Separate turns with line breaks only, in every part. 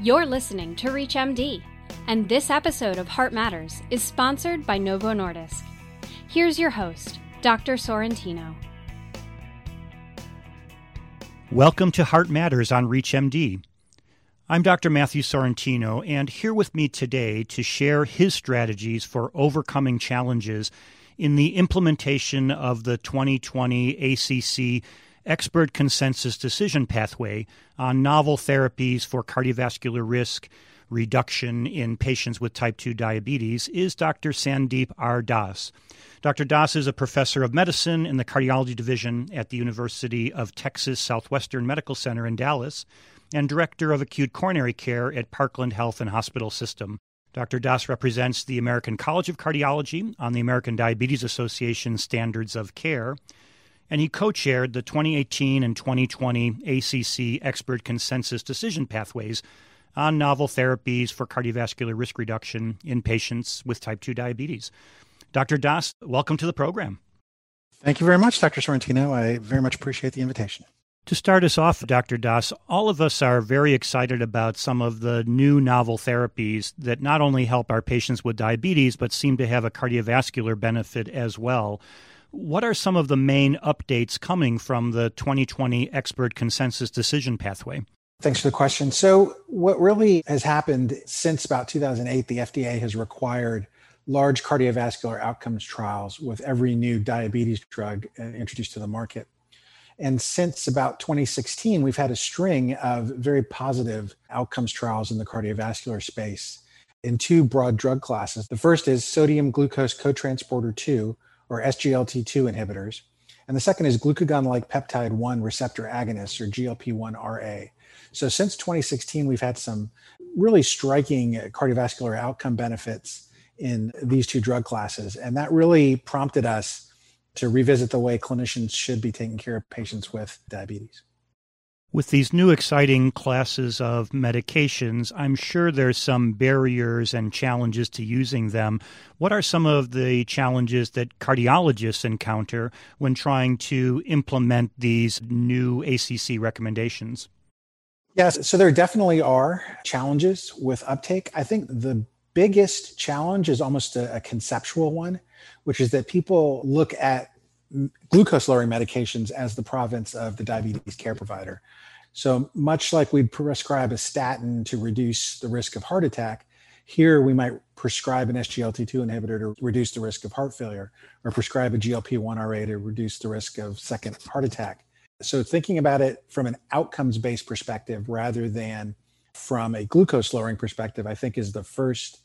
You're listening to ReachMD, and this episode of Heart Matters is sponsored by Novo Nordisk. Here's your host, Dr. Sorrentino.
Welcome to Heart Matters on ReachMD. I'm Dr. Matthew Sorrentino, and here with me today to share his strategies for overcoming challenges in the implementation of the 2020 ACC expert consensus decision pathway on novel therapies for cardiovascular risk reduction in patients with type 2 diabetes is Dr. Sandeep R. Das. Dr. Das is a professor of medicine in the cardiology division at the University of Texas Southwestern Medical Center in Dallas and director of acute coronary care at Parkland Health and Hospital System. Dr. Das represents the American College of Cardiology on the American Diabetes Association Standards of Care and he co chaired the 2018 and 2020 ACC Expert Consensus Decision Pathways on novel therapies for cardiovascular risk reduction in patients with type 2 diabetes. Dr. Das, welcome to the program.
Thank you very much, Dr. Sorrentino. I very much appreciate the invitation.
To start us off, Dr. Das, all of us are very excited about some of the new novel therapies that not only help our patients with diabetes, but seem to have a cardiovascular benefit as well. What are some of the main updates coming from the 2020 expert consensus decision pathway?
Thanks for the question. So, what really has happened since about 2008, the FDA has required large cardiovascular outcomes trials with every new diabetes drug introduced to the market. And since about 2016, we've had a string of very positive outcomes trials in the cardiovascular space in two broad drug classes. The first is sodium glucose cotransporter 2, or SGLT2 inhibitors. And the second is glucagon like peptide 1 receptor agonists, or GLP 1 RA. So, since 2016, we've had some really striking cardiovascular outcome benefits in these two drug classes. And that really prompted us to revisit the way clinicians should be taking care of patients with diabetes.
With these new exciting classes of medications, I'm sure there's some barriers and challenges to using them. What are some of the challenges that cardiologists encounter when trying to implement these new ACC recommendations?
Yes, so there definitely are challenges with uptake. I think the biggest challenge is almost a, a conceptual one, which is that people look at glucose lowering medications as the province of the diabetes care provider. So, much like we'd prescribe a statin to reduce the risk of heart attack, here we might prescribe an SGLT2 inhibitor to reduce the risk of heart failure, or prescribe a GLP 1 RA to reduce the risk of second heart attack. So, thinking about it from an outcomes based perspective rather than from a glucose lowering perspective, I think is the first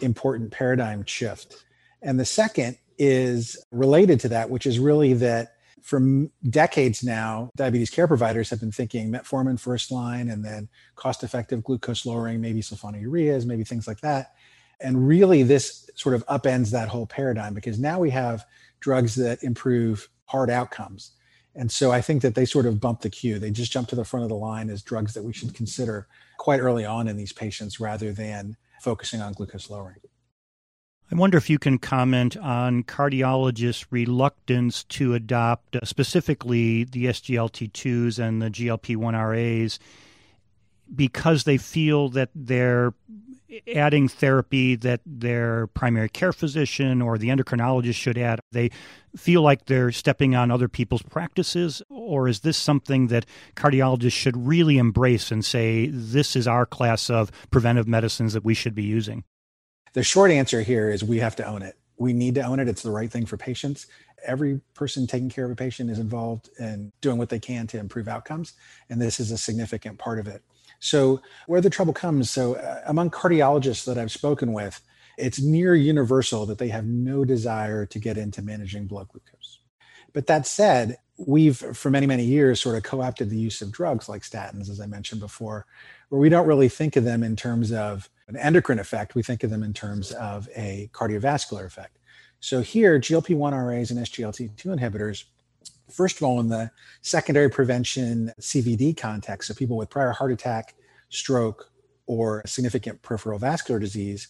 important paradigm shift. And the second is related to that, which is really that for decades now, diabetes care providers have been thinking metformin first line and then cost effective glucose lowering, maybe sulfonylureas, maybe things like that. And really, this sort of upends that whole paradigm because now we have drugs that improve hard outcomes. And so I think that they sort of bump the queue. They just jump to the front of the line as drugs that we should consider quite early on in these patients rather than focusing on glucose lowering.
I wonder if you can comment on cardiologists' reluctance to adopt uh, specifically the SGLT2s and the GLP 1 RAs because they feel that they're adding therapy that their primary care physician or the endocrinologist should add. They feel like they're stepping on other people's practices, or is this something that cardiologists should really embrace and say, this is our class of preventive medicines that we should be using?
The short answer here is we have to own it. We need to own it. It's the right thing for patients. Every person taking care of a patient is involved in doing what they can to improve outcomes. And this is a significant part of it. So, where the trouble comes, so uh, among cardiologists that I've spoken with, it's near universal that they have no desire to get into managing blood glucose. But that said, we've for many, many years sort of co opted the use of drugs like statins, as I mentioned before, where we don't really think of them in terms of an endocrine effect, we think of them in terms of a cardiovascular effect. So here, GLP 1 RAs and SGLT2 inhibitors, first of all, in the secondary prevention CVD context, so people with prior heart attack, stroke, or significant peripheral vascular disease,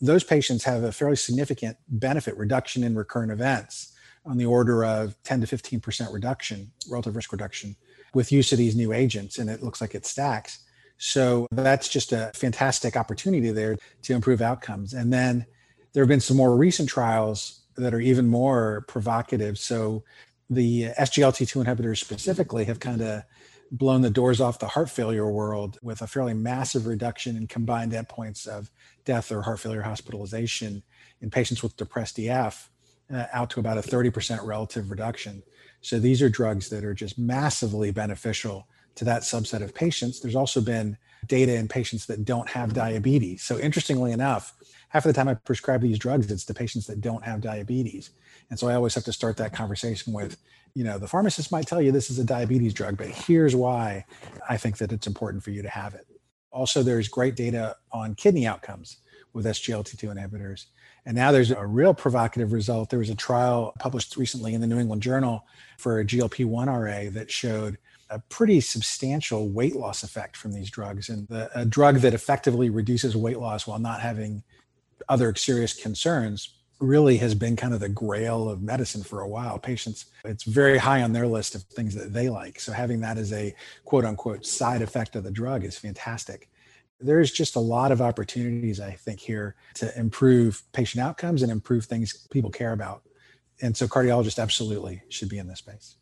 those patients have a fairly significant benefit reduction in recurrent events on the order of 10 to 15% reduction, relative risk reduction, with use of these new agents. And it looks like it stacks. So that's just a fantastic opportunity there to improve outcomes. And then there have been some more recent trials that are even more provocative. So the SGLT2 inhibitors specifically have kind of blown the doors off the heart failure world with a fairly massive reduction in combined endpoints of death or heart failure hospitalization in patients with depressed EF uh, out to about a 30% relative reduction. So these are drugs that are just massively beneficial to that subset of patients. There's also been data in patients that don't have diabetes. So interestingly enough, half of the time I prescribe these drugs, it's the patients that don't have diabetes. And so I always have to start that conversation with, you know, the pharmacist might tell you this is a diabetes drug, but here's why I think that it's important for you to have it. Also, there's great data on kidney outcomes with SGLT2 inhibitors. And now there's a real provocative result. There was a trial published recently in the New England Journal for a GLP 1 RA that showed a pretty substantial weight loss effect from these drugs. And the, a drug that effectively reduces weight loss while not having other serious concerns really has been kind of the grail of medicine for a while. Patients, it's very high on their list of things that they like. So having that as a quote unquote side effect of the drug is fantastic. There's just a lot of opportunities, I think, here to improve patient outcomes and improve things people care about. And so cardiologists absolutely should be in this space.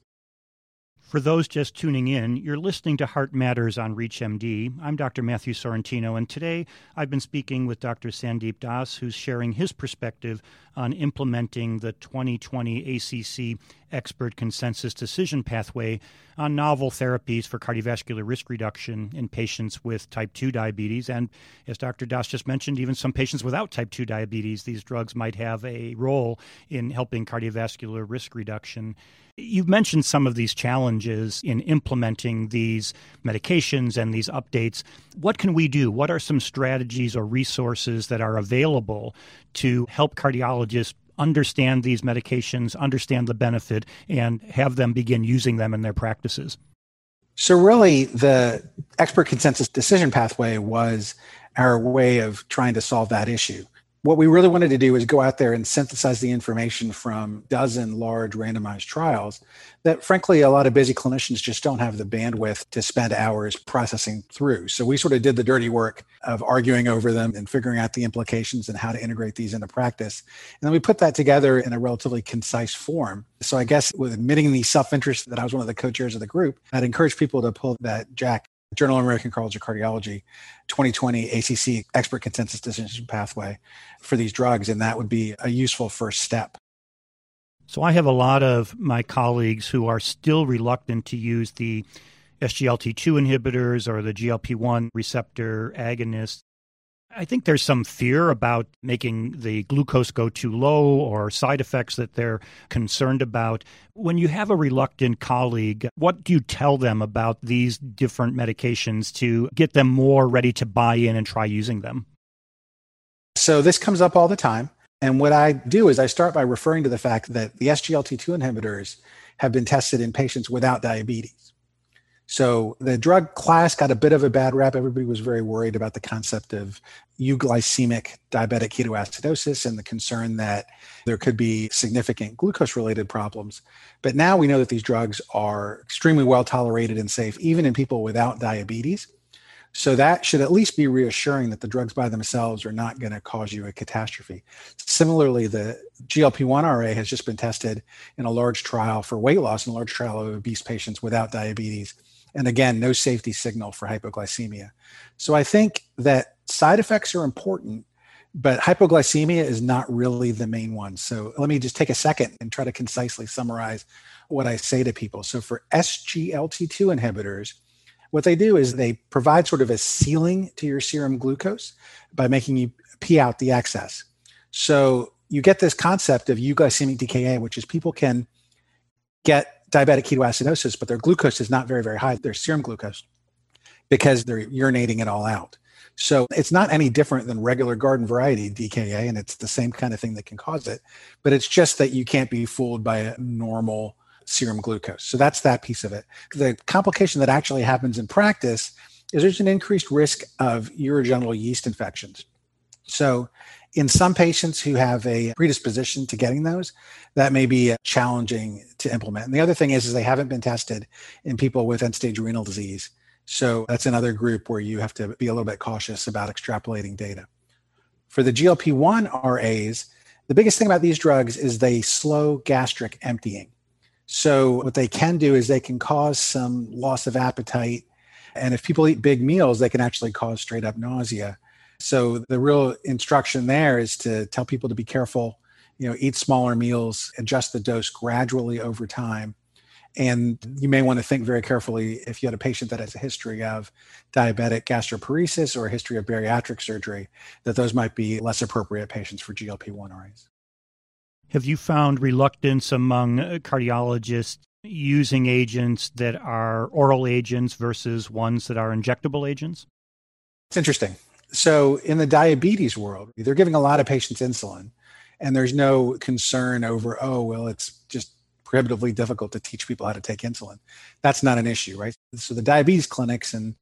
For those just tuning in, you're listening to Heart Matters on ReachMD. I'm Dr. Matthew Sorrentino, and today I've been speaking with Dr. Sandeep Das, who's sharing his perspective on implementing the 2020 ACC expert consensus decision pathway on novel therapies for cardiovascular risk reduction in patients with type 2 diabetes. And as Dr. Das just mentioned, even some patients without type 2 diabetes, these drugs might have a role in helping cardiovascular risk reduction. You've mentioned some of these challenges in implementing these medications and these updates. What can we do? What are some strategies or resources that are available to help cardiologists understand these medications, understand the benefit, and have them begin using them in their practices?
So, really, the expert consensus decision pathway was our way of trying to solve that issue what we really wanted to do is go out there and synthesize the information from dozen large randomized trials that frankly a lot of busy clinicians just don't have the bandwidth to spend hours processing through. So we sort of did the dirty work of arguing over them and figuring out the implications and how to integrate these into practice. And then we put that together in a relatively concise form. So i guess with admitting the self-interest that i was one of the co-chairs of the group i'd encourage people to pull that JACC Journal of American College of Cardiology 2020 ACC expert consensus decision pathway for these drugs. And that would be a useful first step.
So I have a lot of my colleagues who are still reluctant to use the SGLT2 inhibitors or the GLP 1 receptor agonists I think there's some fear about making the glucose go too low or side effects that they're concerned about. When you have a reluctant colleague, what do you tell them about these different medications to get them more ready to buy in and try using them?
So, this comes up all the time. And what I do is I start by referring to the fact that the SGLT2 inhibitors have been tested in patients without diabetes. So the drug class got a bit of a bad rap. Everybody was very worried about the concept of euglycemic diabetic ketoacidosis and the concern that there could be significant glucose related problems. But now we know that these drugs are extremely well tolerated and safe, even in people without diabetes. So that should at least be reassuring that the drugs by themselves are not going to cause you a catastrophe. Similarly, the GLP-1 RA has just been tested in a large trial for weight loss in a large trial of obese patients without diabetes and again, no safety signal for hypoglycemia. So I think that side effects are important, but hypoglycemia is not really the main one. So let me just take a second and try to concisely summarize what I say to people. So for SGLT2 inhibitors, what they do is they provide sort of a ceiling to your serum glucose by making you pee out the excess. So you get this concept of euglycemic DKA, which is people can get diabetic ketoacidosis, but their glucose is not very, very high, their serum glucose, because they're urinating it all out. So it's not any different than regular garden variety DKA, and it's the same kind of thing that can cause it. But it's just that you can't be fooled by a normal serum glucose. So that's that piece of it. The complication that actually happens in practice is there's an increased risk of urogenital yeast infections. So in some patients who have a predisposition to getting those, that may be uh, challenging to implement. And the other thing is, is they haven't been tested in people with end-stage renal disease So that's another group where you have to be a little bit cautious about extrapolating data. For the GLP 1 RAs, the biggest thing about these drugs is they slow gastric emptying. So, what they can do is they can cause some loss of appetite. And if people eat big meals, they can actually cause straight up nausea. So, the real instruction there is to tell people to be careful, you know, eat smaller meals, adjust the dose gradually over time. And you may want to think very carefully if you had a patient that has a history of diabetic gastroparesis or a history of bariatric surgery, that those might be less appropriate patients for GLP 1 RAs.
Have you found reluctance among uh, cardiologists using agents that are oral agents versus ones that are injectable agents?
It's interesting. So, in the diabetes world, they're giving a lot of patients insulin, and there's no concern over, oh, well, it's just prohibitively difficult to teach people how to take insulin. That's not an issue, right? So, the diabetes clinics and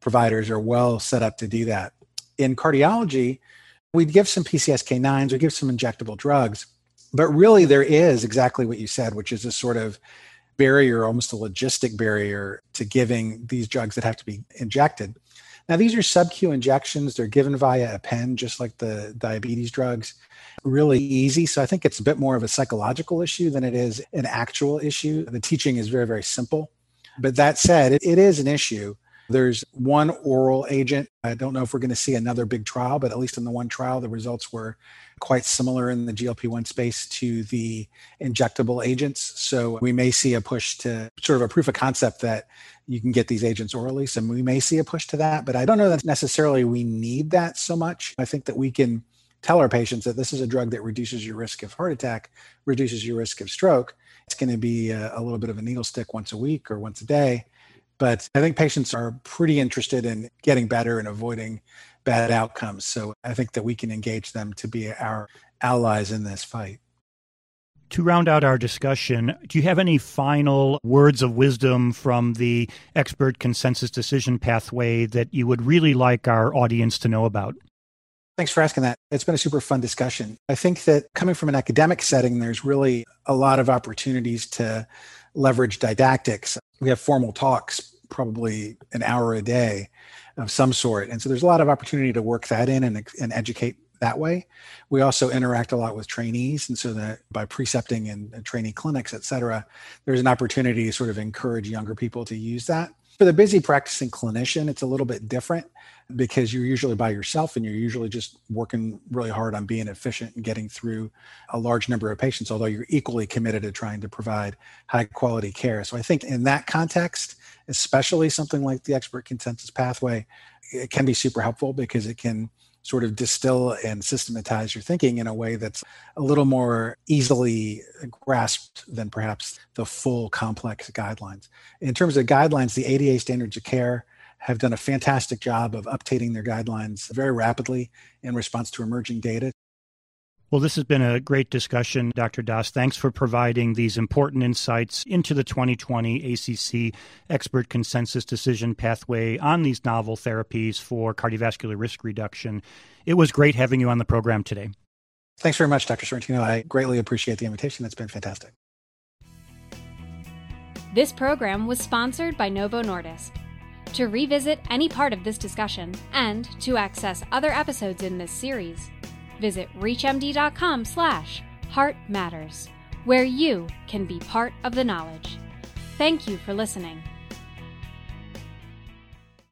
providers are well set up to do that. In cardiology, we give some PCSK9s, we give some injectable drugs, but really, there is exactly what you said, which is a sort of barrier, almost a logistic barrier to giving these drugs that have to be injected. Now, these are sub-Q injections. They're given via a pen, just like the diabetes drugs. Really easy. So I think it's a bit more of a psychological issue than it is an actual issue. The teaching is very, very simple. But that said, it, it is an issue. There's one oral agent. I don't know if we're going to see another big trial, but at least in the one trial, the results were quite similar in the GLP 1 space to the injectable agents. So we may see a push to sort of a proof of concept that you can get these agents orally. So we may see a push to that, but I don't know that necessarily we need that so much. I think that we can tell our patients that this is a drug that reduces your risk of heart attack, reduces your risk of stroke. It's going to be a, a little bit of a needle stick once a week or once a day. But I think patients are pretty interested in getting better and avoiding bad outcomes. So I think that we can engage them to be our allies in this fight.
To round out our discussion, do you have any final words of wisdom from the expert consensus decision pathway that you would really like our audience to know about?
Thanks for asking that. It's been a super fun discussion. I think that coming from an academic setting, there's really a lot of opportunities to leverage didactics. We have formal talks probably an hour a day of some sort. And so there's a lot of opportunity to work that in and, and educate that way. We also interact a lot with trainees. And so that by precepting and, trainee clinics, et cetera, there's an opportunity to sort of encourage younger people to use that. For the busy practicing clinician, it's a little bit different because you're usually by yourself and you're usually just working really hard on being efficient and getting through a large number of patients, although you're equally committed to trying to provide high quality care. So I think in that context, especially something like the expert consensus pathway, it can be super helpful because it can sort of distill and systematize your thinking in a way that's a little more easily grasped than perhaps the full complex guidelines. In terms of guidelines, the ADA standards of care have done a fantastic job of updating their guidelines very rapidly in response to emerging data.
Well, this has been a great discussion, Dr. Das. Thanks for providing these important insights into the 2020 ACC expert consensus decision pathway on these novel therapies for cardiovascular risk reduction. It was great having you on the program today.
Thanks very much, Dr. Sorrentino. I greatly appreciate the invitation. It's been fantastic.
This program was sponsored by Novo Nordisk. To revisit any part of this discussion and to access other episodes in this series, visit reachmd.com slash heart matters, where you can be part of the knowledge. Thank you for listening.